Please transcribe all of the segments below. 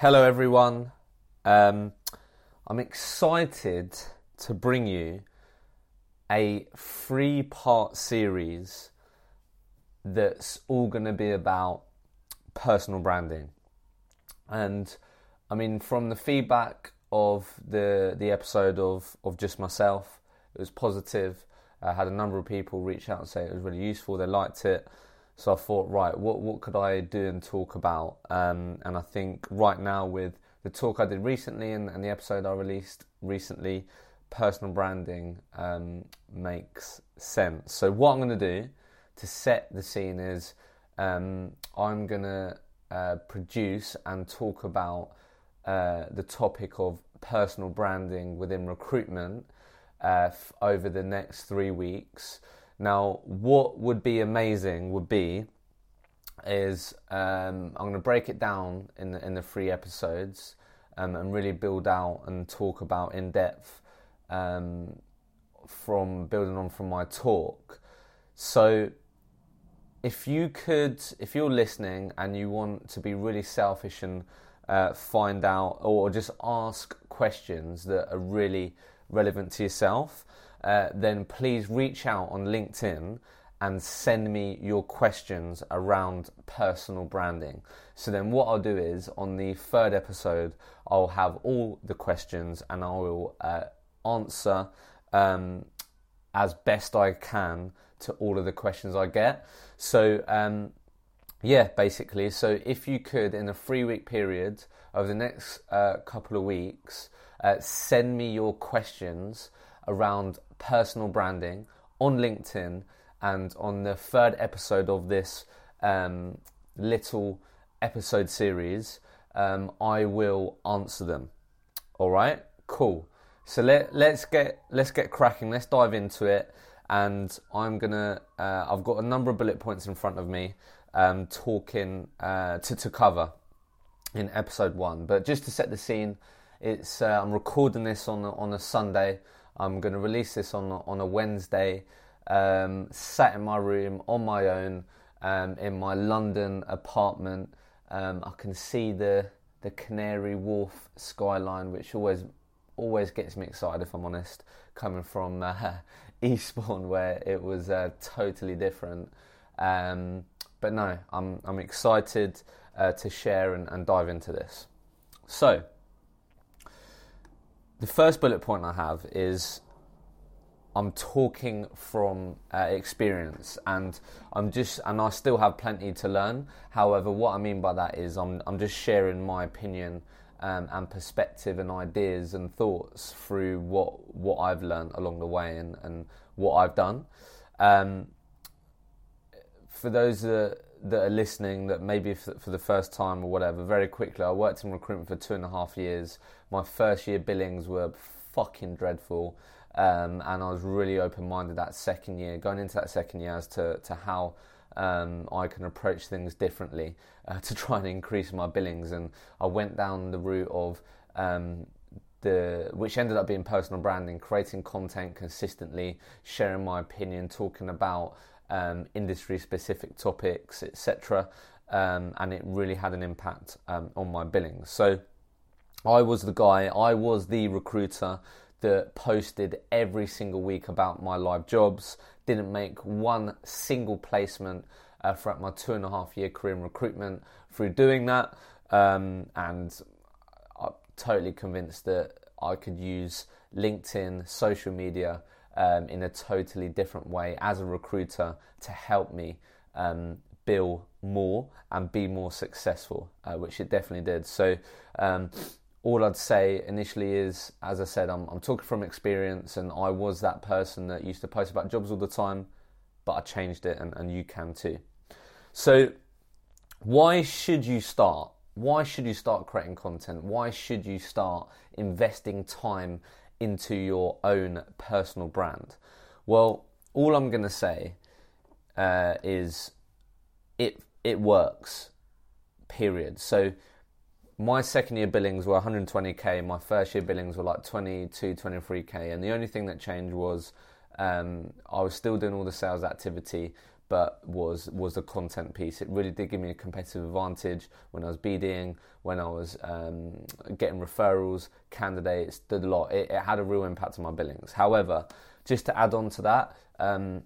Hello, everyone. Um, I'm excited to bring you a three part series that's all going to be about personal branding. And I mean, from the feedback of the the episode of, of just myself, it was positive. I had a number of people reach out and say it was really useful, they liked it. So I thought, right, what what could I do and talk about? Um, and I think right now with the talk I did recently and, and the episode I released recently, personal branding um, makes sense. So what I'm going to do to set the scene is um, I'm going to uh, produce and talk about uh, the topic of personal branding within recruitment uh, f- over the next three weeks. Now, what would be amazing would be is um, I'm going to break it down in the, in the three episodes um, and really build out and talk about in depth um, from building on from my talk. So, if you could, if you're listening and you want to be really selfish and uh, find out or just ask questions that are really relevant to yourself, uh, then please reach out on LinkedIn and send me your questions around personal branding. So then, what I'll do is on the third episode, I'll have all the questions and I will uh, answer um, as best I can to all of the questions I get. So, um, yeah, basically. So, if you could, in a three week period over the next uh, couple of weeks, uh, send me your questions around personal branding on LinkedIn and on the third episode of this um, little episode series, um, I will answer them. All right, cool. So let let's get let's get cracking. Let's dive into it, and I'm gonna. Uh, I've got a number of bullet points in front of me, um, talking uh, to to cover in episode one. But just to set the scene, it's uh, I'm recording this on on a Sunday. I'm going to release this on on a Wednesday. Um, sat in my room on my own um, in my London apartment. Um, I can see the the Canary Wharf skyline, which always always gets me excited. If I'm honest, coming from uh, Eastbourne, where it was uh, totally different. Um, but no, I'm I'm excited uh, to share and, and dive into this. So, the first bullet point I have is I'm talking from uh, experience, and I'm just, and I still have plenty to learn. However, what I mean by that is I'm, I'm just sharing my opinion um, and perspective and ideas and thoughts through what what I've learned along the way and, and what I've done. Um, for those that, that are listening, that maybe for, for the first time or whatever, very quickly, I worked in recruitment for two and a half years. My first year billings were fucking dreadful. Um, and I was really open minded that second year, going into that second year as to, to how um, I can approach things differently uh, to try and increase my billings. And I went down the route of um, the which ended up being personal branding, creating content consistently, sharing my opinion, talking about um, industry specific topics, etc. Um, and it really had an impact um, on my billings. So I was the guy, I was the recruiter that posted every single week about my live jobs, didn't make one single placement uh, throughout my two and a half year career in recruitment through doing that. Um, and I'm totally convinced that I could use LinkedIn, social media um, in a totally different way as a recruiter to help me um, bill more and be more successful, uh, which it definitely did. So, um, all I'd say initially is, as I said, I'm, I'm talking from experience, and I was that person that used to post about jobs all the time, but I changed it, and, and you can too. So, why should you start? Why should you start creating content? Why should you start investing time into your own personal brand? Well, all I'm going to say uh, is it it works. Period. So my second year billings were 120k my first year billings were like 22 23k and the only thing that changed was um, i was still doing all the sales activity but was was the content piece. It really did give me a competitive advantage when I was BDing, when I was um, getting referrals, candidates, did a lot. It, it, had a real impact on my billings. However, just to add on to that, um,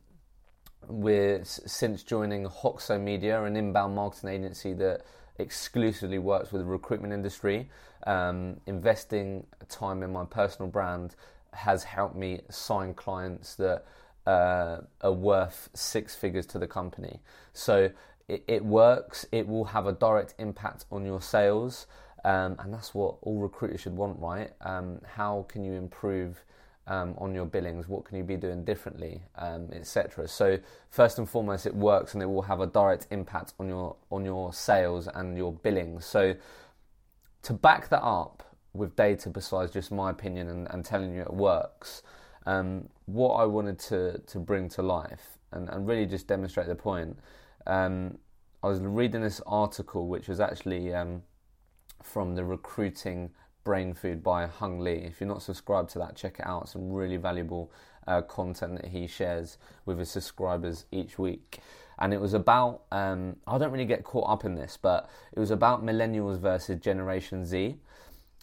we're since joining Hoxo Media, an inbound marketing agency that exclusively works with the recruitment industry. Um, investing time in my personal brand has helped me sign clients that uh, are worth six figures to the company. So it, it, works. It will have a direct impact on your sales, um, and that's what all recruiters should want, right? Um, how can you improve um, on your billings? What can you be doing differently, um, etc. So first and foremost, it works, and it will have a direct impact on your on your sales and your billings. So to back that up with data, besides just my opinion and, and telling you it works um, what I wanted to, to bring to life and, and really just demonstrate the point. Um, I was reading this article, which was actually um, from the Recruiting Brain Food by Hung Lee. If you're not subscribed to that, check it out. Some really valuable uh, content that he shares with his subscribers each week. And it was about, um, I don't really get caught up in this, but it was about millennials versus Generation Z.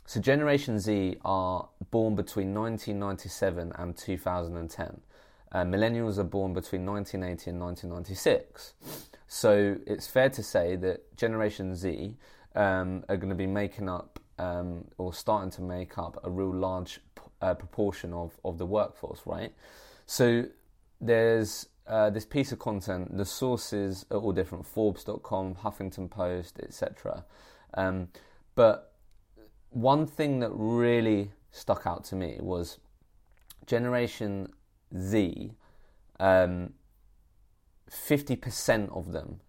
So Generation Z are born between 1997 and 2010. Uh, millennials are born between 1980 and 1996. So it's fair to say that Generation Z um, are going to be making up um, or starting to make up a real large uh, proportion of, of the workforce, right? So there's uh, this piece of content, the sources are all different Forbes.com, Huffington Post, etc. Um, but one thing that really stuck out to me was Generation Z. Um, 50% of them,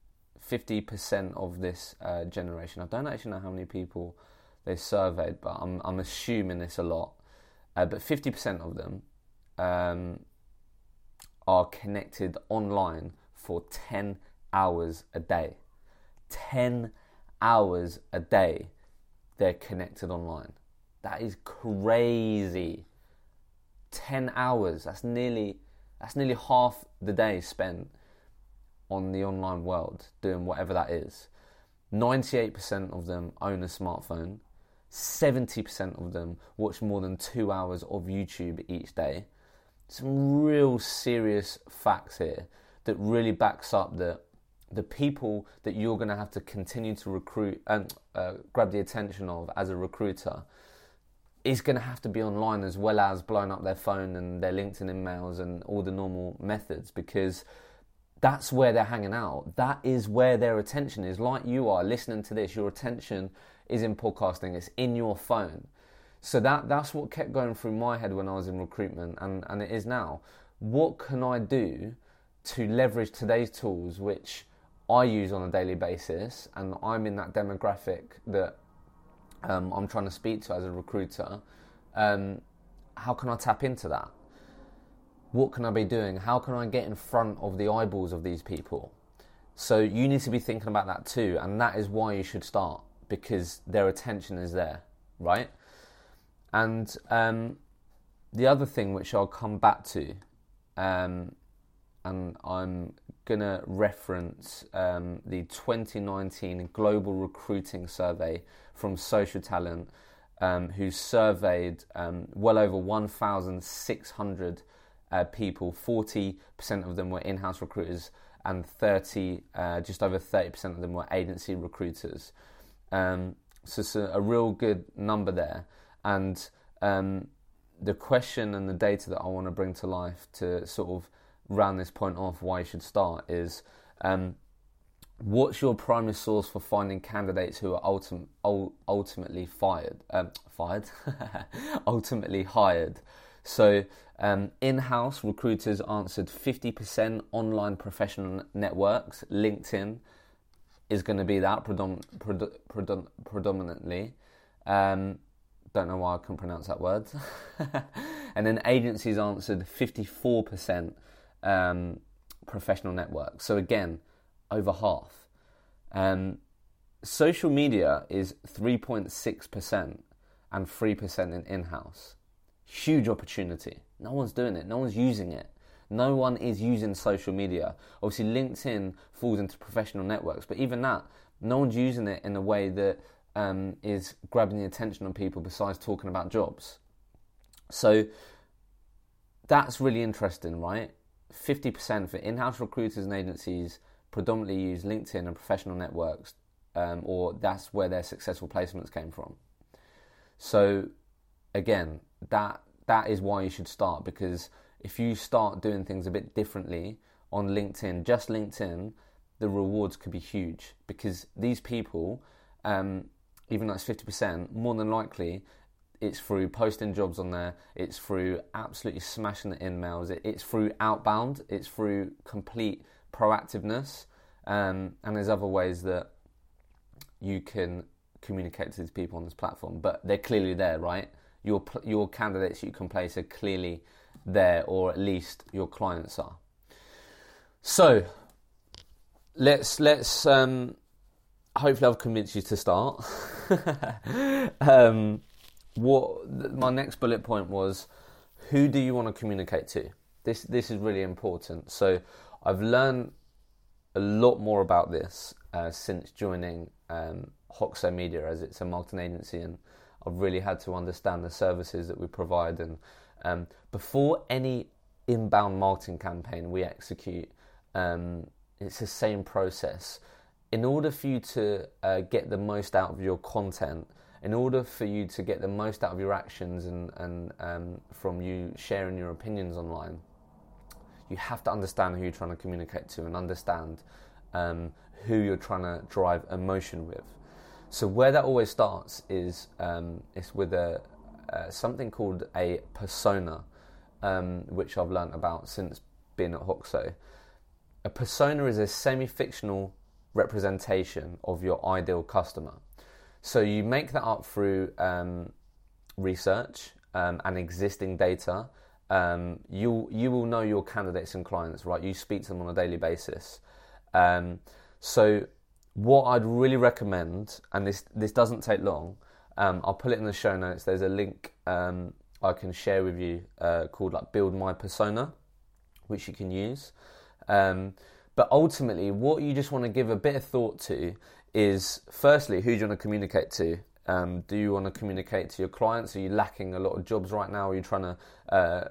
50% of this uh, generation, I don't actually know how many people they surveyed, but I'm, I'm assuming it's a lot. Uh, but 50% of them um, are connected online for 10 hours a day. 10 hours a day they're connected online. That is crazy. 10 hours, that's nearly that's nearly half the day spent on the online world doing whatever that is. 98% of them own a smartphone. 70% of them watch more than 2 hours of YouTube each day. Some real serious facts here that really backs up that the people that you're going to have to continue to recruit and uh, grab the attention of as a recruiter is going to have to be online as well as blowing up their phone and their LinkedIn emails and all the normal methods because that's where they're hanging out. That is where their attention is. Like you are listening to this, your attention is in podcasting, it's in your phone. So that that's what kept going through my head when I was in recruitment and, and it is now. What can I do to leverage today's tools which I use on a daily basis, and I'm in that demographic that um, I'm trying to speak to as a recruiter, um, how can I tap into that? What can I be doing? How can I get in front of the eyeballs of these people? So you need to be thinking about that too, and that is why you should start because their attention is there, right? And um, the other thing which I'll come back to, um, and I'm gonna reference um, the 2019 Global Recruiting Survey from Social Talent, um, who surveyed um, well over 1,600 uh, people. 40% of them were in-house recruiters, and 30, uh, just over 30% of them were agency recruiters. Um, so it's a, a, real good number there, and um, the question and the data that I want to bring to life to sort of round this point off, why you should start is um, what's your primary source for finding candidates who are ultim- ultimately fired? Um, fired? ultimately hired. So, um, in house recruiters answered 50% online professional networks. LinkedIn is going to be that predom- predom- predominantly. Um, don't know why I couldn't pronounce that word. and then agencies answered 54% um, professional networks. So again, over half. Um, social media is 3.6% and 3% in in house. Huge opportunity. No one's doing it, no one's using it. No one is using social media. Obviously, LinkedIn falls into professional networks, but even that, no one's using it in a way that um, is grabbing the attention of people besides talking about jobs. So that's really interesting, right? 50% for in house recruiters and agencies predominantly use LinkedIn and professional networks, um, or that's where their successful placements came from. So, again, that that is why you should start because if you start doing things a bit differently on LinkedIn, just LinkedIn, the rewards could be huge because these people, um, even though it's 50%, more than likely it's through posting jobs on there, it's through absolutely smashing the emails, it, it's through outbound, it's through complete proactiveness, um, and there's other ways that you can communicate to these people on this platform, but they're clearly there, right? Your your candidates you can place are clearly there, or at least your clients are. So let's let's um, hopefully I've convinced you to start. um, what my next bullet point was who do you want to communicate to this this is really important so i've learned a lot more about this uh, since joining um, Hoxo Media as it's a marketing agency and I've really had to understand the services that we provide and um, before any inbound marketing campaign we execute um, it's the same process in order for you to uh, get the most out of your content in order for you to get the most out of your actions and, and um, from you sharing your opinions online, you have to understand who you're trying to communicate to and understand um, who you're trying to drive emotion with. So where that always starts is um, is with a uh, something called a persona, um, which I've learned about since being at Hoxo. A persona is a semi-fictional representation of your ideal customer. So you make that up through um, research um, and existing data. Um, you you will know your candidates and clients, right? You speak to them on a daily basis. Um, so what I'd really recommend, and this this doesn't take long, um, I'll put it in the show notes. There's a link um, I can share with you uh, called like Build My Persona, which you can use. but ultimately, what you just want to give a bit of thought to is firstly, who do you want to communicate to? Um, do you want to communicate to your clients? Are you lacking a lot of jobs right now? Are you trying to uh,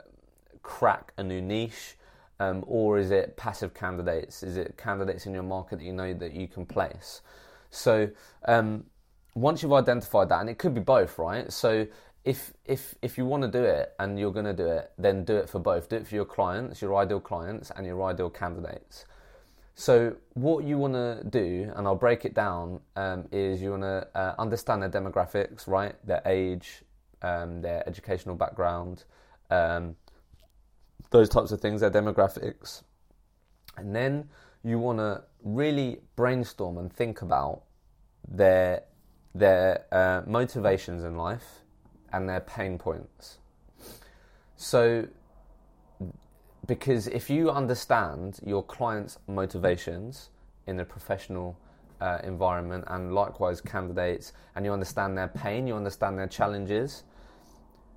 crack a new niche? Um, or is it passive candidates? Is it candidates in your market that you know that you can place? So um, once you've identified that, and it could be both, right? So if if if you want to do it and you're going to do it, then do it for both. Do it for your clients, your ideal clients, and your ideal candidates. So what you want to do, and I'll break it down, um, is you want to uh, understand their demographics, right? Their age, um, their educational background, um, those types of things, their demographics, and then you want to really brainstorm and think about their their uh, motivations in life and their pain points. So because if you understand your client's motivations in a professional uh, environment and likewise candidates and you understand their pain you understand their challenges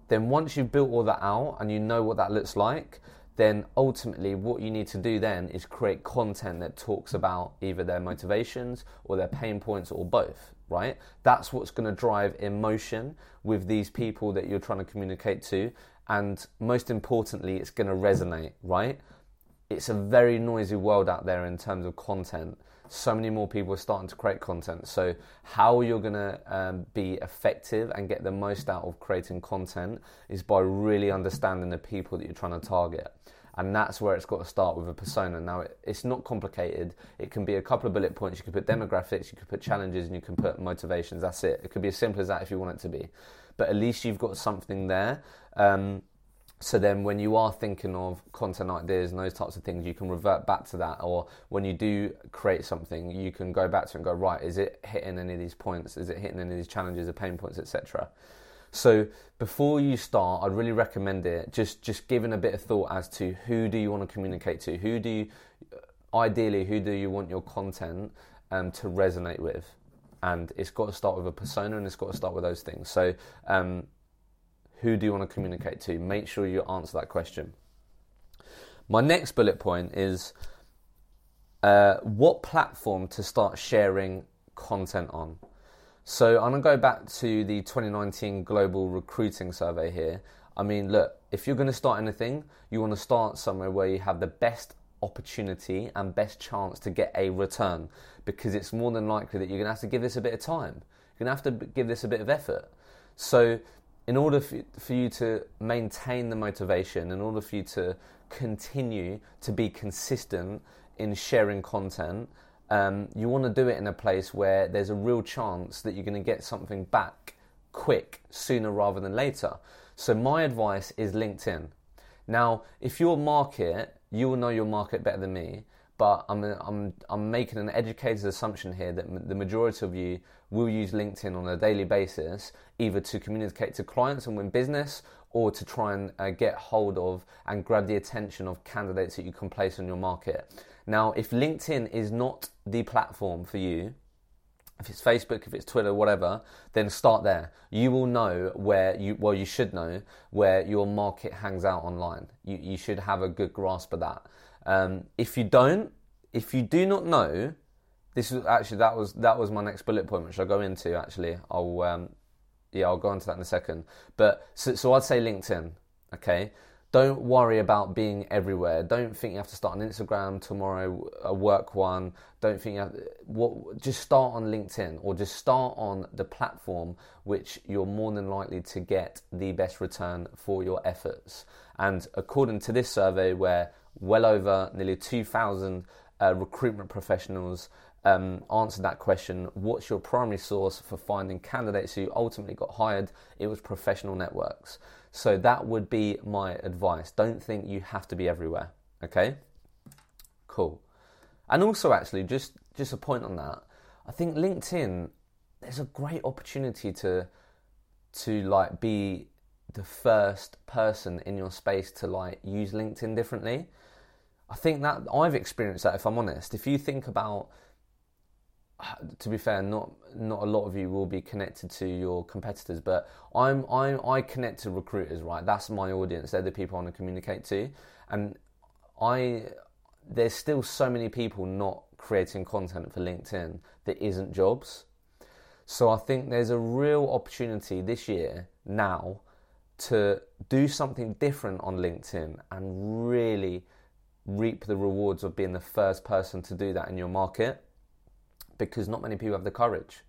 then once you've built all that out and you know what that looks like then ultimately what you need to do then is create content that talks about either their motivations or their pain points or both right that's what's going to drive emotion with these people that you're trying to communicate to and most importantly, it's going to resonate, right? It's a very noisy world out there in terms of content. So many more people are starting to create content. So, how you're going to um, be effective and get the most out of creating content is by really understanding the people that you're trying to target. And that's where it's got to start with a persona. Now, it, it's not complicated. It can be a couple of bullet points. You can put demographics, you can put challenges, and you can put motivations. That's it. It could be as simple as that if you want it to be but at least you've got something there. Um, so then when you are thinking of content ideas and those types of things you can revert back to that. Or when you do create something you can go back to it and go right is it hitting any of these points? Is it hitting any of these challenges or pain points etc so before you start i'd really recommend it. Just just giving a bit of thought as to who do you want to communicate to? Who do you ideally who do you want your content um, to resonate with? And it's got to start with a persona and it's got to start with those things. So, um, who do you want to communicate to? Make sure you answer that question. My next bullet point is uh, what platform to start sharing content on. So I'm gonna go back to the 2019 Global Recruiting Survey here. I mean, look, if you're gonna start anything, you wanna start somewhere where you have the best opportunity and best chance to get a return because it's more than likely that you're gonna have to give this a bit of time. You're gonna have to give this a bit of effort. So, in order for you to maintain the motivation, in order for you to continue to be consistent in sharing content, um, you want to do it in a place where there's a real chance that you're going to get something back quick, sooner rather than later. So, my advice is LinkedIn. Now, if your market, you will know your market better than me, but I'm, I'm, I'm making an educated assumption here that the majority of you will use LinkedIn on a daily basis, either to communicate to clients and win business or to try and uh, get hold of and grab the attention of candidates that you can place on your market. Now, if LinkedIn is not the platform for you, if it's Facebook, if it's Twitter, whatever, then start there. You will know where you, well, you should know where your market hangs out online. You, you should have a good grasp of that. Um, if you don't, if you do not know, this was actually that was that was my next bullet point, which I'll go into. Actually, I'll um, yeah, I'll go into that in a second. But so, so I'd say LinkedIn. Okay, don't worry about being everywhere. Don't think you have to start on Instagram tomorrow, a work one. Don't think you have what. Just start on LinkedIn or just start on the platform which you're more than likely to get the best return for your efforts. And according to this survey, where well over nearly 2,000 uh, recruitment professionals um, answered that question. What's your primary source for finding candidates who ultimately got hired? It was professional networks. So that would be my advice. Don't think you have to be everywhere. Okay? Cool. And also, actually, just just a point on that. I think LinkedIn, there's a great opportunity to to like be the first person in your space to like use LinkedIn differently. I think that I've experienced that. If I'm honest, if you think about to be fair, not not a lot of you will be connected to your competitors, but I'm I I connect to recruiters, right? That's my audience. They're the people I want to communicate to, and I there's still so many people not creating content for LinkedIn that isn't jobs. So I think there's a real opportunity this year now to do something different on LinkedIn and really reap the rewards of being the first person to do that in your market because not many people have the courage.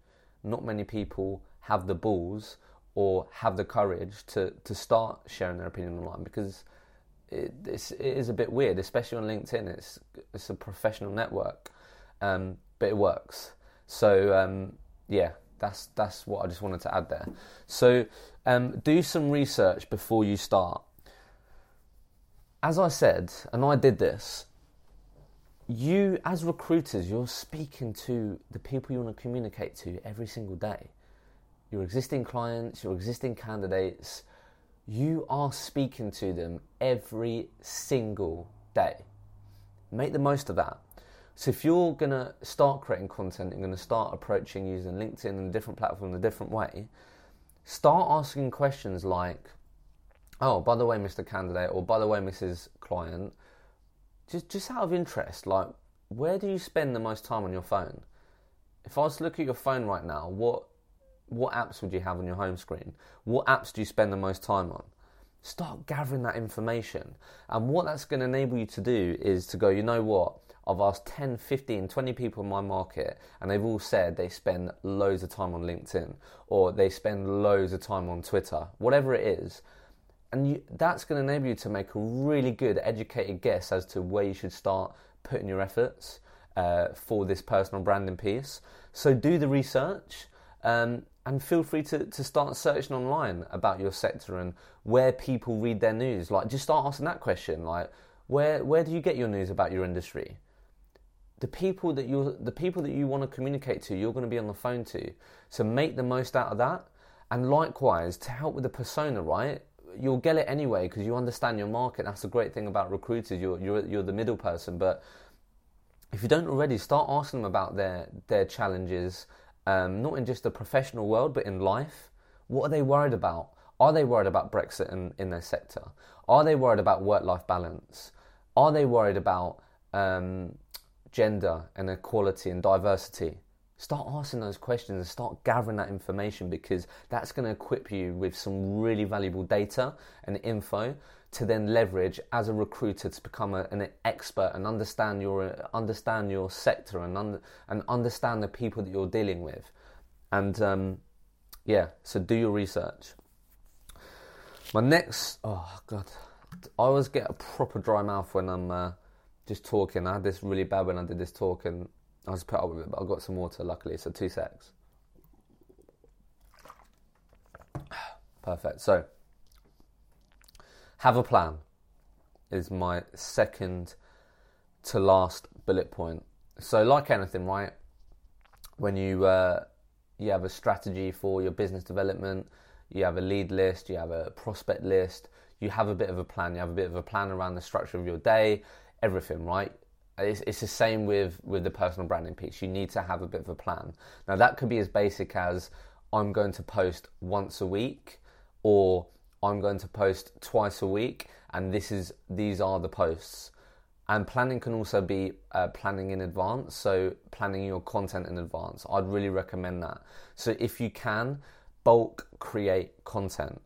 Not many people have the balls or have the courage to, to start sharing their opinion online because it, it's, it is a bit weird, especially on LinkedIn. It's, it's a professional network, um, but it works. So, um, yeah, that's, that's what I just wanted to add there. So, um, do some research before you start. As I said, and I did this, you, as recruiters, you're speaking to the people you want to communicate to every single day. Your existing clients, your existing candidates, you are speaking to them every single day. Make the most of that. So if you're going to start creating content and going to start approaching using LinkedIn and different platform in a different way, start asking questions like, oh, by the way, Mr. Candidate, or by the way, Mrs. Client, just just out of interest, like where do you spend the most time on your phone? If I was to look at your phone right now, what what apps would you have on your home screen? What apps do you spend the most time on? Start gathering that information. And what that's going to enable you to do is to go, you know what? I've asked 10, 15, 20 people in my market, and they've all said they spend loads of time on LinkedIn or they spend loads of time on Twitter, whatever it is and you, that's going to enable you to make a really good, educated guess as to where you should start putting your efforts uh, for this personal branding piece. So do the research. Um, and feel free to, to start searching online about your sector and where people read their news. Like, just start asking that question. Like, where where do you get your news about your industry? The people that you the people that you want to communicate to, you're going to be on the phone to. So make the most out of that. And likewise, to help with the persona, right? You'll get it anyway because you understand your market. That's the great thing about recruiters. You're you're you're the middle person, but if you don't already, start asking them about their their challenges, um, not in just the professional world, but in life. What are they worried about? Are they worried about Brexit in, in their sector? Are they worried about work life balance? Are they worried about um, gender and equality and diversity? Start asking those questions and start gathering that information because that's going to equip you with some really valuable data and info to then leverage as a recruiter to become a, an expert and understand your understand your sector and un, and understand the people that you're dealing with. And um, yeah, so do your research. My next, oh god, I always get a proper dry mouth when I'm uh, just talking. I had this really bad when I did this talk and I was put up with it, but I got some water luckily, so two secs. Perfect. So, have a plan is my second to last bullet point. So, like anything, right? When you uh, you have a strategy for your business development, you have a lead list, you have a prospect list, you have a bit of a plan, you have a bit of a plan around the structure of your day, everything, right? It's, it's the same with, with the personal branding piece. You need to have a bit of a plan. Now, that could be as basic as I'm going to post once a week, or I'm going to post twice a week, and this is these are the posts. And planning can also be uh, planning in advance, so planning your content in advance. I'd really recommend that. So if you can, bulk create content.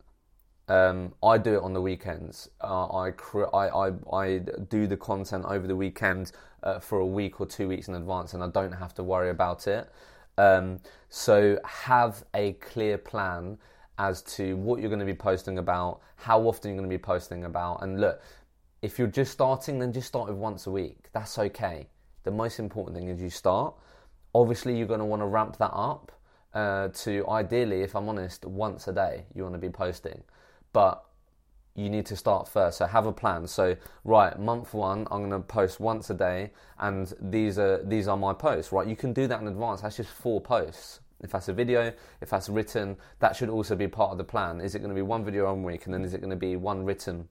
Um, I do it on the weekends. Uh, I, cre- I, I, I do the content over the weekend uh, for a week or two weeks in advance, and I don't have to worry about it. Um, so have a clear plan as to what you're going to be posting about, how often you're going to be posting about, and look, if you're just starting, then just start with once a week. That's okay. The most important thing is you start. Obviously, you're going to want to ramp that up uh, to ideally, if I'm honest, once a day you want to be posting but you need to start first. So have a plan. So right, month one, I'm going to post once a day, and these are these are my posts. Right, you can do that in advance. That's just four posts. If that's a video, if that's written, that should also be part of the plan. Is it going to be one video one week, and then is it going to be one written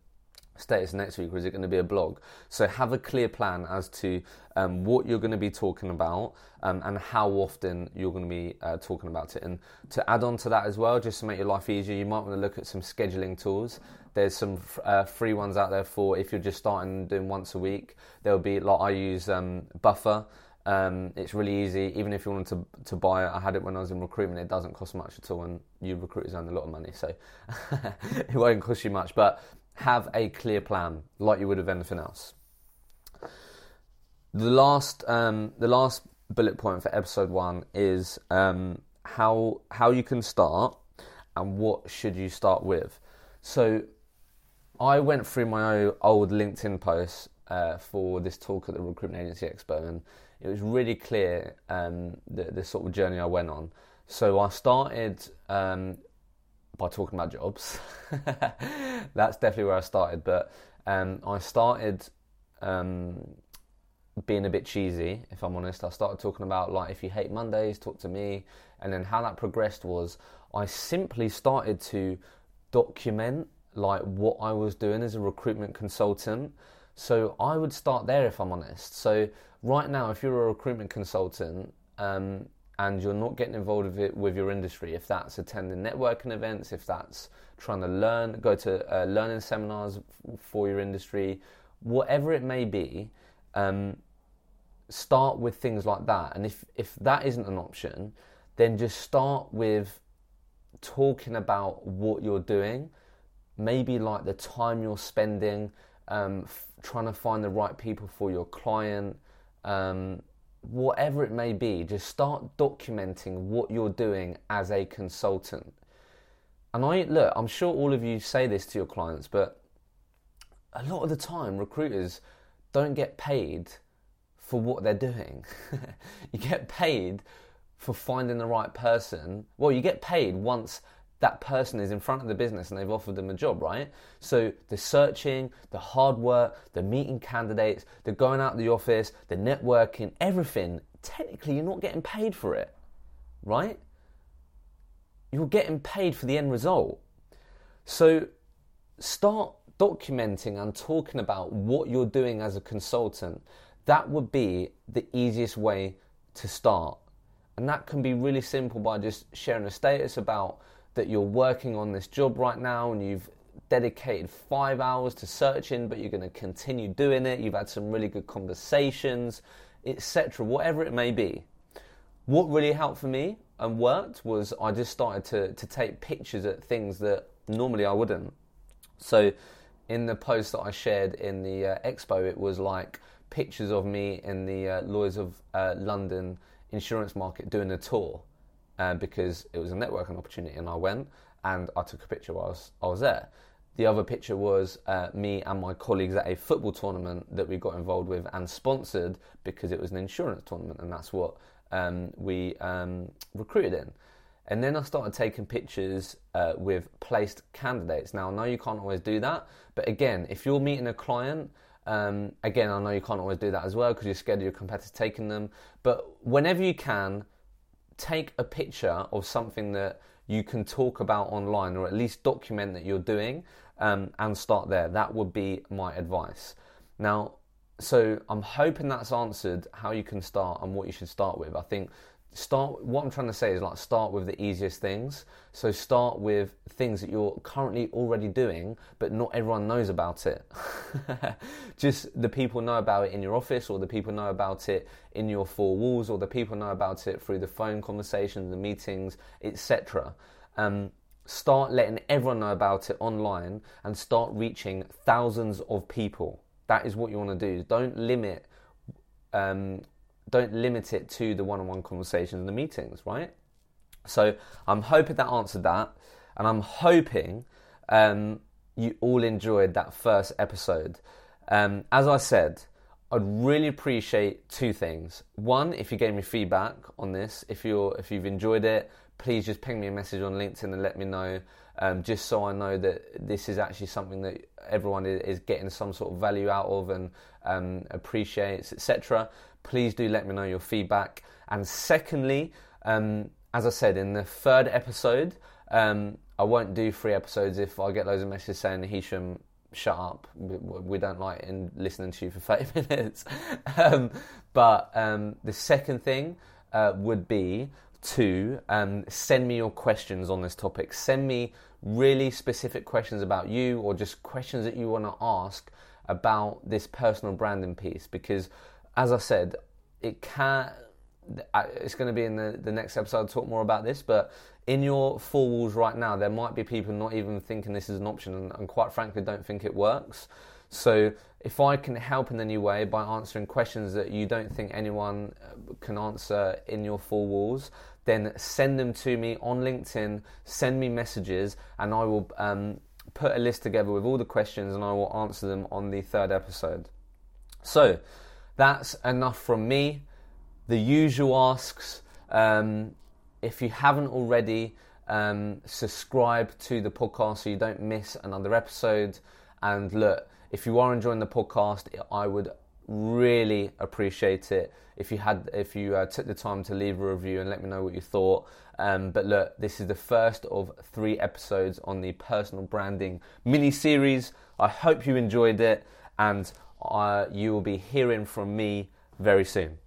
status next week, or is it going to be a blog? So have a clear plan as to um, what you're going to be talking about um, and how often you're going to be uh, talking about it. And to add on to that as well, just to make your life easier, you might want to look at some scheduling tools. There's some uh, free ones out there for if you're just starting doing once a week. There'll be like I use um, Buffer. Um, it's really easy. Even if you wanted to to buy it, I had it when I was in recruitment. It doesn't cost much at all, and you recruiters earn a lot of money, so it won't cost you much. But have a clear plan, like you would with anything else. The last, um, the last bullet point for episode one is um, how how you can start and what should you start with. So, I went through my old LinkedIn posts uh, for this talk at the Recruitment Agency Expo, and it was really clear um, the, the sort of journey I went on. So I started um, by talking about jobs. That's definitely where I started. But um, I started um, being a bit cheesy, if I'm honest. I started talking about like if you hate Mondays, talk to me. And then how that progressed was I simply started to document like what I was doing as a recruitment consultant. So I would start there if I'm honest. So right now, if you're a recruitment consultant, um, and you're not getting involved with it with your industry, if that's attending networking events, if that's trying to learn, go to uh, learning seminars for your industry, whatever it may be, um, start with things like that. And if, if that isn't an option, then just start with talking about what you're doing, maybe like the time you're spending um, f- trying to find the right people for your client. Um, whatever it may be, just start documenting what you're doing as a consultant. And I look, I'm sure all of you say this to your clients, but a lot of the time, recruiters don't get paid for what they're doing. you get paid for finding the right person. Well, you get paid once that person is in front of the business and they've offered them a job, right? So the searching, the hard work, the meeting candidates, the going out of the office, the networking, everything, technically you're not getting paid for it, right? You're getting paid for the end result. So start documenting and talking about what you're doing as a consultant. That would be the easiest way to start. And that can be really simple by just sharing a status about that you're working on this job right now and you've dedicated five hours to searching, but you're going to continue doing it. You've had some really good conversations, etc. Whatever it may be. What really helped for me and worked was I just started to to take pictures at things that normally I wouldn't. So in the post that I shared in the uh, expo, it was like pictures of me in the uh, Lloyd's of uh, London insurance market doing a tour uh, because it was a networking opportunity, and I went and I took a picture while I was, I was there. The other picture was uh, me and my colleagues at a football tournament that we got involved with and sponsored because it was an insurance tournament, and that's what um, we um, recruited in. And then I started taking pictures uh, with placed candidates. Now, I know you can't always do that, but again, if you're meeting a client, um, again, I know you can't always do that as well because you're scared of your competitors taking them. But whenever you can, take a picture of something that you can talk about online or at least document that you're doing um, and start there. That would be my advice. Now, so I'm hoping that's answered how you can start and what you should start with. I think start what i'm trying to say is like start with the easiest things. So start with things that you're currently already doing but not everyone knows about it. Just the people know about it in your office or the people know about it in your four walls or the people know about it through the phone conversations the meetings etc um, start letting everyone know about it online and start reaching thousands of people. That is what you want to do. Don't limit um, don't limit it to the one-on-one conversations and the meetings, right? So I'm hoping that answered that, and I'm hoping um, you all enjoyed that first episode. Um, as I said, I'd really appreciate two things. One, if you gave me feedback on this, if you're if you've enjoyed it, please just ping me a message on LinkedIn and let me know, um, just so I know that this is actually something that everyone is getting some sort of value out of and um, appreciates, etc please do let me know your feedback. And secondly, um, as I said in the third episode, um, I won't do three episodes if I get loads of messages saying Hisham, shut up. We don't like in listening to you for 30 minutes. um, but um, the second thing uh, would be to um, send me your questions on this topic. Send me really specific questions about you or just questions that you want to ask about this personal branding piece because as I said, it can. It's going to be in the, the next episode. I'll talk more about this, but in your four walls right now, there might be people not even thinking this is an option, and, and quite frankly, don't think it works. So, if I can help in any way by answering questions that you don't think anyone uh, can answer in your four walls, then send them to me on LinkedIn. Send me messages, and I will um, put a list together with all the questions, and I will answer them on the third episode. So that's enough from me. The usual asks. Um, if you haven't already, um, subscribe to the podcast so you don't miss another episode. And look, if you are enjoying the podcast, I would really appreciate it if you had if you uh, took the time to leave a review and let me know what you thought. Um, but look, this is the first of three episodes on the personal branding mini series. I hope you enjoyed it, and uh, you will be hearing from me very soon.